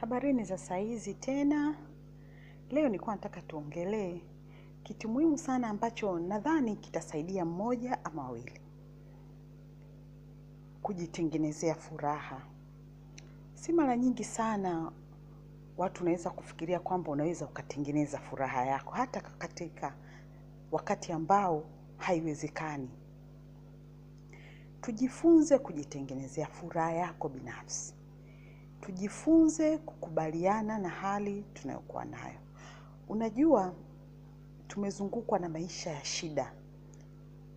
Habarini za saizi tena. Leo nilikuwa nataka tuongelee kitu muhimu sana ambacho nadhani kitasaidia mmoja ama wawili. Kujitengenezea furaha. Si mara nyingi sana watu unaweza kufikiria kwamba unaweza ukatengeneza furaha yako hata katika wakati ambao haiwezekani. Tujifunze kujitengenezea furaha yako binafsi. Tujifunze kukubaliana na hali tunayokuwa nayo. Unajua tumezungukwa na maisha ya shida.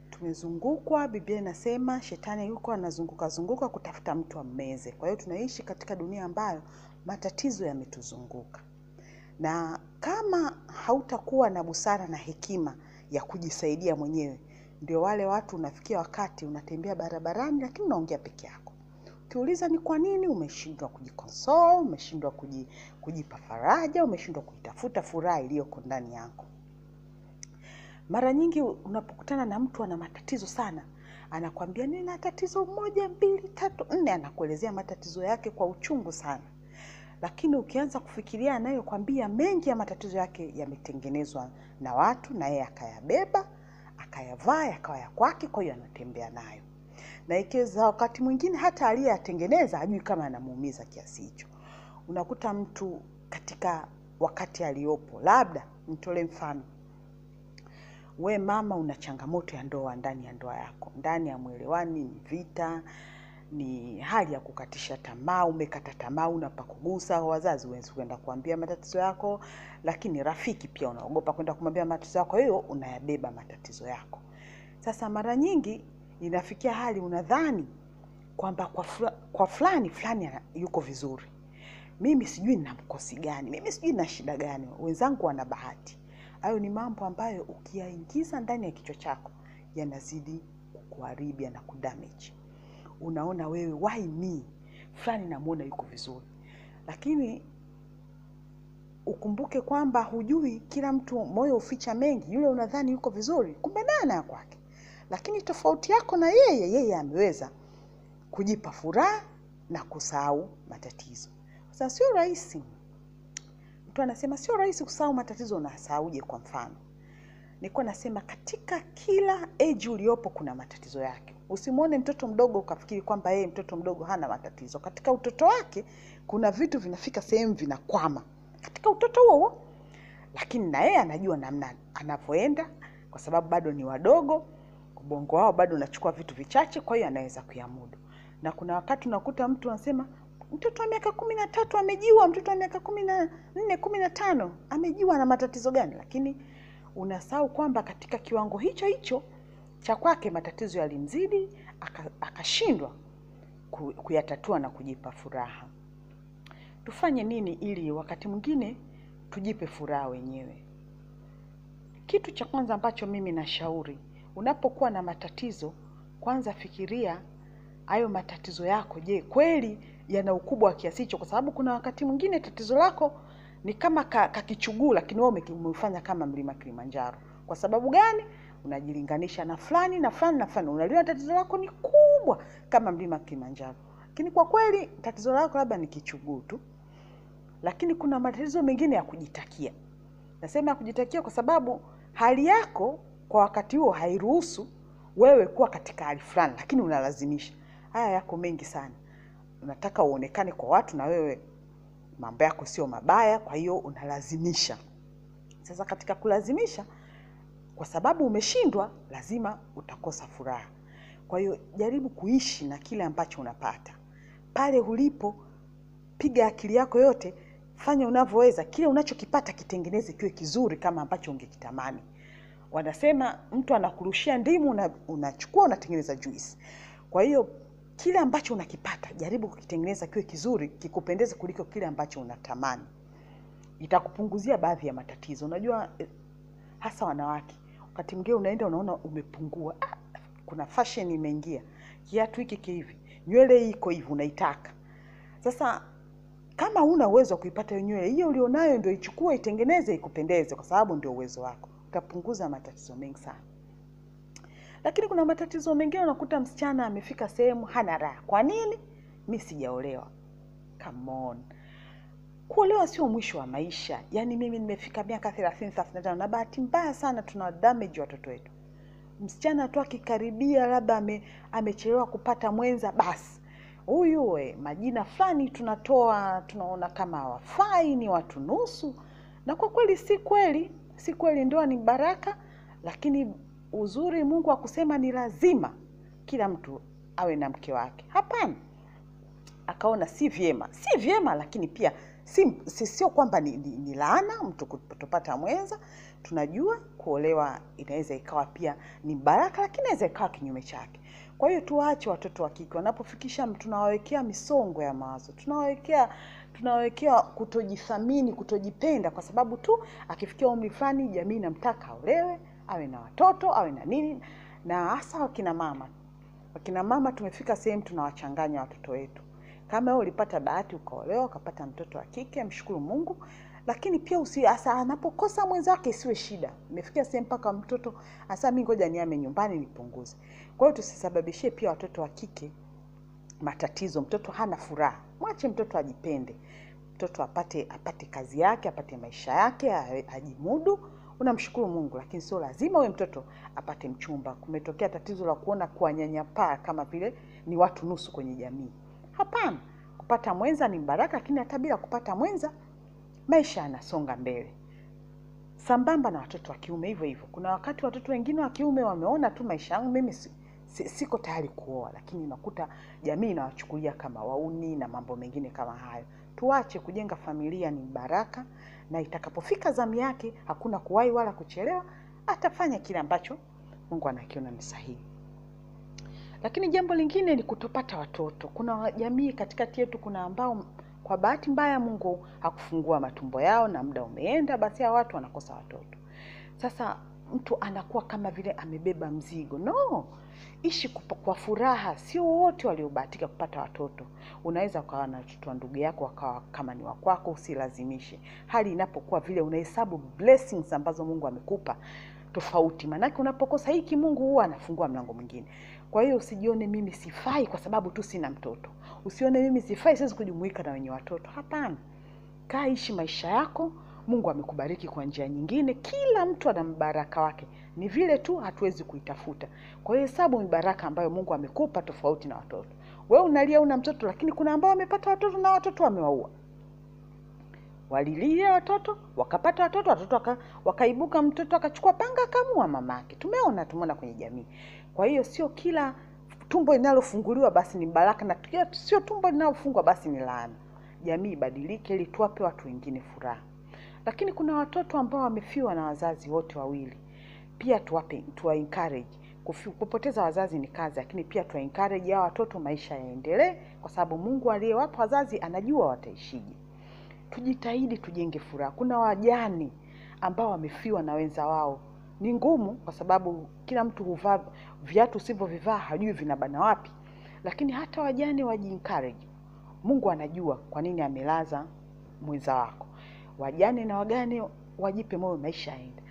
Tumezungukwa, Biblia inasema shetani yuko anazunguka zunguka kutafuta mtu ammeze. Kwa hiyo tunaishi katika dunia ambayo matatizo yametuzunguka. Na kama hautakuwa na busara na hekima ya kujisaidia mwenyewe, ndio wale watu unafikia wakati unatembea barabarani lakini unaongea peke yako. Ukiuliza ni kwa nini umeshindwa kujikonsole, umeshindwa kujipa faraja, umeshindwa kuitafuta furaha iliyoko ndani yako. Mara nyingi unapokutana na mtu ana matatizo sana, anakwambia nina tatizo moja, mbili, tatu, nne, anakuelezea matatizo yake kwa uchungu sana. Lakini ukianza kufikiria anayokwambia, mengi ya matatizo yake yametengenezwa na watu na yeye akayabeba, akayavaa, yakawa ya kwake, kwa hiyo anatembea nayo na wakati mwingine hata aliyeyatengeneza hajui kama anamuumiza kiasi hicho. Unakuta mtu katika wakati aliyopo, labda nitolee mfano, we mama, una changamoto ya ndoa ndani ya ndoa yako, ndani ya mwelewani, ni vita, ni hali ya kukatisha tamaa, umekata tamaa, una pa. Wazazi uwezi kwenda kuambia matatizo yako, lakini rafiki pia unaogopa kwenda kumwambia matatizo yako, hiyo unayabeba matatizo yako. Sasa mara nyingi inafikia hali unadhani kwamba kwa, fula, kwa fulani fulani yuko vizuri, mimi sijui nina mkosi gani, mimi sijui nina shida gani, wenzangu wana bahati. Hayo ni mambo ambayo ukiyaingiza ndani ya kichwa chako yanazidi kukuharibia na kudamage. Unaona wewe why me, fulani namwona yuko vizuri, lakini ukumbuke kwamba hujui, kila mtu moyo uficha mengi. Yule unadhani yuko vizuri, kumbe naye anaya kwake lakini tofauti yako na yeye, yeye ameweza kujipa furaha na kusahau matatizo. Sasa sio rahisi. Mtu anasema sio rahisi kusahau matatizo, unasahauje? Kwa mfano, nilikuwa nasema katika kila age uliopo kuna matatizo yake. Usimwone mtoto mdogo ukafikiri kwamba yeye mtoto mdogo hana matatizo. Katika utoto wake kuna vitu vinafika sehemu vinakwama katika utoto huo lakini na yeye anajua namna anavyoenda, kwa sababu bado ni wadogo ubongo wao bado unachukua vitu vichache, kwa hiyo anaweza kuyamudu. Na kuna wakati unakuta mtu anasema mtoto wa miaka kumi na tatu amejiwa, mtoto wa miaka kumi na nne kumi na tano amejiwa, na matatizo gani? Lakini unasahau kwamba katika kiwango hicho hicho cha kwake matatizo yalimzidi, akashindwa ku- kuyatatua na kujipa furaha. Tufanye nini ili wakati mwingine tujipe furaha wenyewe? Kitu cha kwanza ambacho mimi nashauri unapokuwa na matatizo, kwanza fikiria hayo matatizo yako, je, kweli yana ukubwa wa kiasi hicho? Kwa sababu kuna wakati mwingine tatizo lako ni kama kakichuguu, lakini wewe umeufanya kama mlima Kilimanjaro. Kwa sababu gani? Unajilinganisha na fulani na fulani na fulani, unaliona tatizo lako ni kubwa kama mlima Kilimanjaro, lakini kwa kweli tatizo lako labda ni kichuguu tu. Lakini kuna matatizo mengine ya kujitakia. Nasema ya kujitakia kwa sababu hali yako kwa wakati huo hairuhusu wewe kuwa katika hali fulani, lakini unalazimisha. Haya yako mengi sana, unataka uonekane kwa watu na wewe mambo yako sio mabaya, kwa hiyo unalazimisha. Sasa katika kulazimisha, kwa sababu umeshindwa, lazima utakosa furaha. Kwa hiyo jaribu kuishi na kile ambacho unapata pale ulipo. Piga akili yako yote, fanya unavyoweza, kile unachokipata kitengeneze kiwe kizuri kama ambacho ungekitamani. Wanasema mtu anakurushia ndimu, una- unachukua unatengeneza juisi. Kwa hiyo kile ambacho unakipata jaribu kukitengeneza kiwe kizuri, kikupendeze kuliko kile ambacho unatamani. Itakupunguzia baadhi ya matatizo. Unajua eh, hasa wanawake, wakati mwingine unaenda unaona umepungua. Ah, kuna fashion imeingia, kiatu hiki kihivi, nywele hii iko hivi, unaitaka sasa kama huna uwezo wa kuipata hiyo nywele hiyo ulionayo, ndio ichukue itengeneze ikupendeze, kwa sababu ndio uwezo wako. Utapunguza matatizo mengi sana. Lakini kuna matatizo mengine, unakuta msichana amefika sehemu hana raha. Kwa nini? Mi sijaolewa. Come on. kuolewa sio mwisho wa maisha. Yaani mimi nimefika miaka thelathini thelathini na bahati mbaya sana tuna damage watoto wetu. Msichana tu akikaribia labda ame, amechelewa kupata mwenza, basi huyu we, majina fulani tunatoa, tunaona kama hawafai, ni watu nusu. Na kwa kweli si kweli, si kweli. Ndoa ni baraka, lakini uzuri Mungu akusema ni lazima kila mtu awe na mke wake. Hapana, akaona si vyema, si vyema, lakini pia si, si sio kwamba ni, ni, ni laana mtu kutopata mwenza. Tunajua kuolewa inaweza ikawa pia ni baraka, lakini inaweza ikawa kinyume chake. Kwa hiyo tuwaache watoto wa kike wanapofikisha, tunawawekea misongo ya mawazo, tunawawekea tunawawekea kutojithamini, kutojipenda, kwa sababu tu akifikia umri fulani jamii inamtaka aolewe, awe na watoto, awe na nini, na hasa wakina mama. Wakina mama tumefika sehemu tunawachanganya watoto wetu. Kama wewe ulipata bahati ukaolewa ukapata mtoto wa kike, mshukuru Mungu, lakini pia usi hasa anapokosa mwenzake isiwe shida. Imefikia sehemu mpaka mtoto hasa, mimi ngoja niame nyumbani nipunguze. Kwa hiyo tusisababishie pia watoto wa kike matatizo. Mtoto hana furaha, mwache mtoto ajipende, mtoto apate apate kazi yake, apate maisha yake, ajimudu. Unamshukuru Mungu, lakini sio lazima huyo mtoto apate mchumba. Kumetokea tatizo la kuona kuwanyanyapaa kama vile ni watu nusu kwenye jamii. Hapana, kupata mwenza ni baraka, lakini hata bila kupata mwenza maisha yanasonga mbele, sambamba na watoto wa kiume hivyo hivyo. Kuna wakati watoto wengine wa kiume wameona tu maisha yangu mimi siko tayari kuoa, lakini unakuta jamii inawachukulia kama wauni na mambo mengine kama hayo. Tuache kujenga familia, ni baraka, na itakapofika zamu yake hakuna kuwahi wala kuchelewa, atafanya kile ambacho Mungu anakiona ni sahihi. Lakini jambo lingine ni kutopata watoto. Kuna jamii katikati yetu, kuna ambao kwa bahati mbaya Mungu hakufungua matumbo yao na muda umeenda, basi hao watu wanakosa watoto. Sasa mtu anakuwa kama vile amebeba mzigo. No, ishi kwa furaha. Sio wote waliobahatika kupata watoto. Unaweza ukawa na watoto wa ndugu yako wakawa kama ni wakwako, usilazimishe. Hali inapokuwa vile, unahesabu blessings ambazo Mungu amekupa tofauti, maanake unapokosa hiki, Mungu huwa anafungua mlango mwingine. Kwa hiyo usijione mimi sifai kwa sababu tu sina mtoto. Usione mimi sifai, siwezi kujumuika na wenye watoto. Hapana, kaa ishi maisha yako. Mungu amekubariki kwa njia nyingine. Kila mtu ana mbaraka wake, ni vile tu hatuwezi kuitafuta. Kwa hiyo hesabu mibaraka ambayo Mungu amekupa tofauti na watoto. Wewe unalia una mtoto, lakini kuna ambao wamepata watoto na watoto wamewaua. Walilia watoto wakapata watoto, watoto waka, wakaibuka, mtoto akachukua panga akamua mamake. Tumeona tumeona kwenye jamii. Kwa hiyo sio kila tumbo linalofunguliwa basi ni baraka, na sio tumbo linalofungwa basi ni laana. Jamii ibadilike, ili tuwape watu wengine furaha. Lakini kuna watoto ambao wamefiwa na wazazi wote wawili, pia tuwape, tuwa encourage. Kupoteza wazazi ni kazi, lakini pia tuwa encourage hao watoto, maisha yaendelee, kwa sababu Mungu aliyewapa wazazi anajua wataishije. Tujitahidi tujenge furaha. Kuna wajani ambao wamefiwa na wenza wao ni ngumu kwa sababu kila mtu huvaa viatu usivyovivaa hajui vinabana wapi, lakini hata wajane waji encourage. Mungu anajua kwa nini amelaza mwenza wako. Wajane na wagane wajipe moyo, maisha yaende,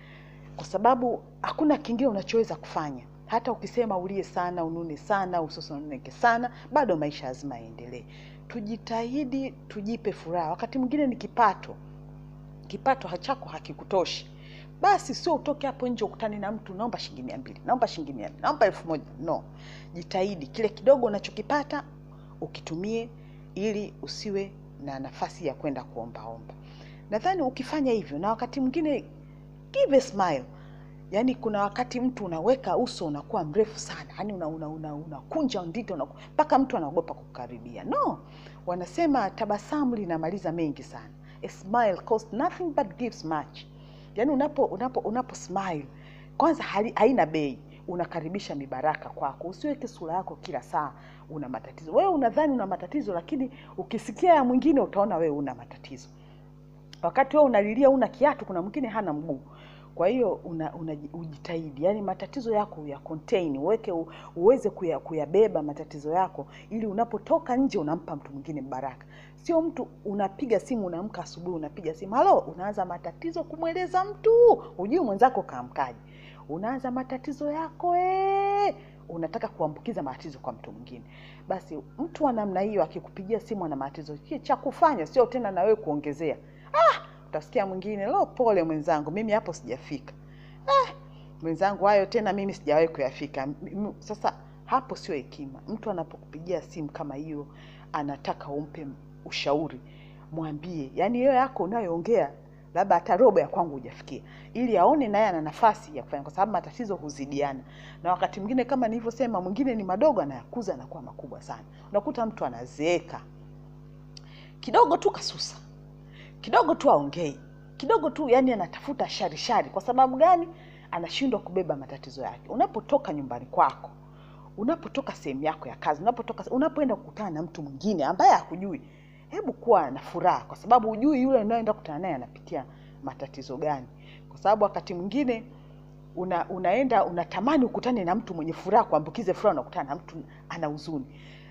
kwa sababu hakuna kingine unachoweza kufanya. Hata ukisema ulie sana, unune sana, usosoneke sana, bado maisha lazima yaendelee. Tujitahidi tujipe furaha. Wakati mwingine ni kipato, kipato chako hakikutoshi basi sio utoke hapo nje ukutane na mtu naomba shilingi mia mbili naomba shilingi mia naomba elfu moja No, jitahidi kile kidogo unachokipata ukitumie, ili usiwe na nafasi ya kwenda kuombaomba. Nadhani ukifanya hivyo, na wakati mwingine give a smile. Yaani kuna wakati mtu unaweka uso unakuwa mrefu sana, yaani unakunja una, una, una ndito mpaka mtu anaogopa kukaribia. No, wanasema tabasamu linamaliza mengi sana. A smile costs nothing but gives much. Yaani unapo unapo unapo smile kwanza, haina bei, unakaribisha mibaraka kwako. Usiweke sura yako kila saa una matatizo. Wewe unadhani una matatizo, lakini ukisikia ya mwingine utaona wewe una matatizo. Wakati wewe unalilia una kiatu, kuna mwingine hana mguu. Kwa hiyo una, una ujitahidi, yani matatizo yako ya contain uweke uweze kuya, kuyabeba matatizo yako, ili unapotoka nje unampa mtu mwingine baraka. Sio mtu unapiga simu, unaamka asubuhi unapiga simu halo, unaanza matatizo kumweleza mtu, hujui mwenzako kaamkaje. Unaanza matatizo yako ee, unataka kuambukiza matatizo kwa mtu mwingine. Basi mtu wa namna hiyo akikupigia simu ana matatizo, cha kufanya sio tena na wewe kuongezea. Ah, utasikia mwingine, lo, pole mwenzangu, mimi hapo sijafika. Eh, mwenzangu, hayo tena mimi sijawahi kuyafika. Sasa hapo sio hekima. Mtu anapokupigia simu kama hiyo, anataka umpe ushauri, mwambie, yaani hiyo yako unayoongea labda hata robo ya kwangu hujafikia, ili aone naye ana nafasi ya kufanya, kwa sababu matatizo huzidiana, na wakati mwingine kama nilivyosema, mwingine ni madogo anayakuza anakuwa makubwa sana. Unakuta mtu anazeeka kidogo tu kasusa, kidogo tu aongei, kidogo tu yani anatafuta shari shari. Kwa sababu gani? Anashindwa kubeba matatizo yake. Unapotoka nyumbani kwako, unapotoka sehemu yako ya kazi, unapotoka unapoenda kukutana na mtu mwingine ambaye hakujui, hebu kuwa na furaha, kwa sababu hujui yule unayoenda kukutana naye anapitia matatizo gani. Kwa sababu wakati mwingine una, unaenda unatamani ukutane na mtu mwenye furaha, kuambukize furaha, unakutana na mtu ana huzuni.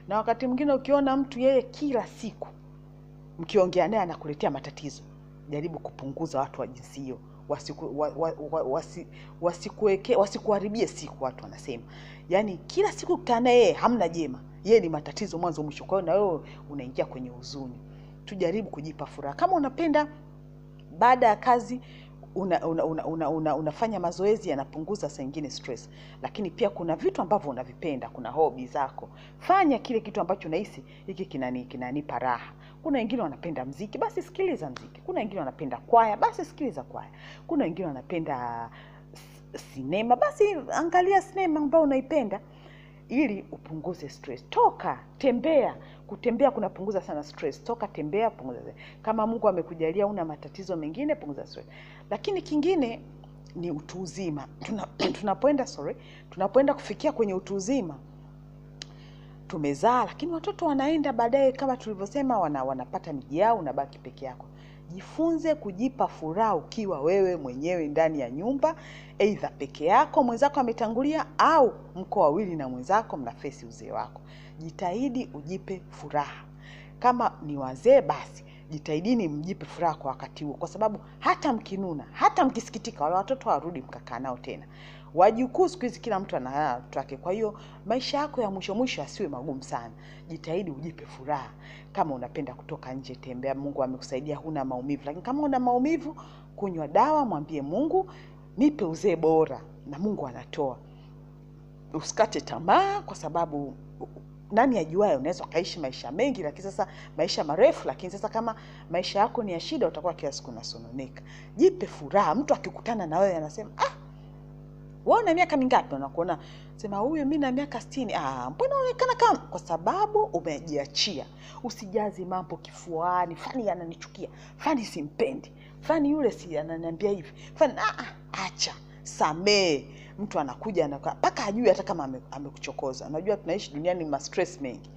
Na wakati mwingine ukiona mtu yeye kila siku mkiongea naye anakuletea matatizo, jaribu kupunguza watu wa jinsi hiyo, wasikuharibie wa, wa, wa, wasi, wasikuharibie siku. Watu wanasema yaani, kila siku yeye hamna jema, yeye ni matatizo mwanzo mwisho. Kwa hiyo na wewe unaingia kwenye huzuni. Tujaribu kujipa furaha. Kama unapenda baada ya kazi una, una, una, una, una, unafanya mazoezi yanapunguza saa ingine stress, lakini pia kuna vitu ambavyo unavipenda, kuna hobi zako, fanya kile kitu ambacho unahisi hiki kinani kinanipa raha. Kuna wengine wanapenda mziki, basi sikiliza mziki. Kuna wengine wanapenda kwaya, basi sikiliza kwaya. Kuna wengine wanapenda sinema, basi angalia sinema ambayo unaipenda ili upunguze stress. Toka tembea. Kutembea kunapunguza sana stress. Toka tembea, punguza. Kama Mungu amekujalia una matatizo mengine, punguza stress. Lakini kingine ni utu uzima. Tuna, tunapoenda sorry, tunapoenda kufikia kwenye utu uzima tumezaa, lakini watoto wanaenda baadaye, kama tulivyosema, wana, wanapata miji yao, unabaki peke yako. Jifunze kujipa furaha ukiwa wewe mwenyewe ndani ya nyumba, aidha peke yako, mwenzako ametangulia, au mko wawili na mwenzako mnafesi uzee wako. Jitahidi ujipe furaha. Kama ni wazee, basi jitahidini mjipe furaha kwa wakati huo, kwa sababu hata mkinuna, hata mkisikitika, wale watoto hawarudi mkakaa nao tena. Wajukuu siku hizi kila mtu ana watoto wake. Kwa hiyo maisha yako ya mwisho mwisho asiwe magumu sana. Jitahidi ujipe furaha. Kama unapenda kutoka nje, tembea. Mungu amekusaidia, huna maumivu. Lakini kama una maumivu, kunywa dawa, mwambie Mungu, nipe uzee bora, na Mungu anatoa. Usikate tamaa, kwa sababu nani ajuaye, unaweza ukaishi maisha mengi, lakini sasa maisha marefu, lakini sasa kama maisha yako ni ya shida, utakuwa kila siku unasononeka. Jipe furaha. Mtu akikutana na wewe anasema ah, wewe una miaka mingapi? Unakuona sema huyu mimi na miaka sitini. Ah, mbona unaonekana kama? Kwa sababu umejiachia. Usijazi mambo kifuani, fani ananichukia, fani simpendi, fani yule si ananiambia hivi, fani ah, ah, acha, samee. Mtu anakuja mpaka ajui hata kama ame- Unajua tunaishi duniani ma stress mengi.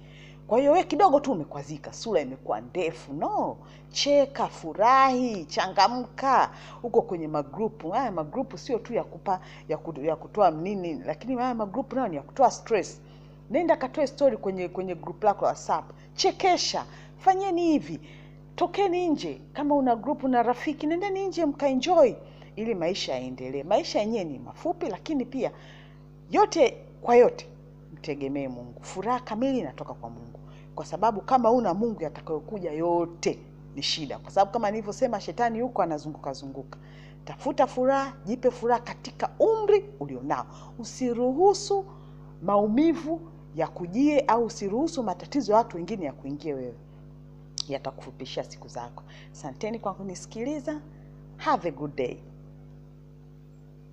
Kwa hiyo we kidogo tu umekwazika, sura imekuwa ndefu. No, cheka, furahi, changamka. huko kwenye magrupu. Haya magrupu sio tu ya kupa ya, ku, ya kutoa nini, lakini haya magrupu nayo ni ya kutoa stress. Nenda katoe story kwenye kwenye grupu lako la WhatsApp, chekesha, fanyeni hivi, tokeni nje. Kama una grupu na rafiki, nendeni nje mkaenjoy, ili maisha yaendelee. Maisha yenyewe ni mafupi, lakini pia yote kwa yote mtegemee Mungu. Furaha kamili inatoka kwa Mungu, kwa sababu kama una Mungu yatakayokuja yote ni shida, kwa sababu kama nilivyosema, shetani yuko anazunguka zunguka. Tafuta furaha, jipe furaha katika umri ulionao. Usiruhusu maumivu ya kujie au usiruhusu matatizo ya watu wengine ya kuingia wewe, yatakufupishia siku zako. Asanteni kwa kunisikiliza. Have a good day.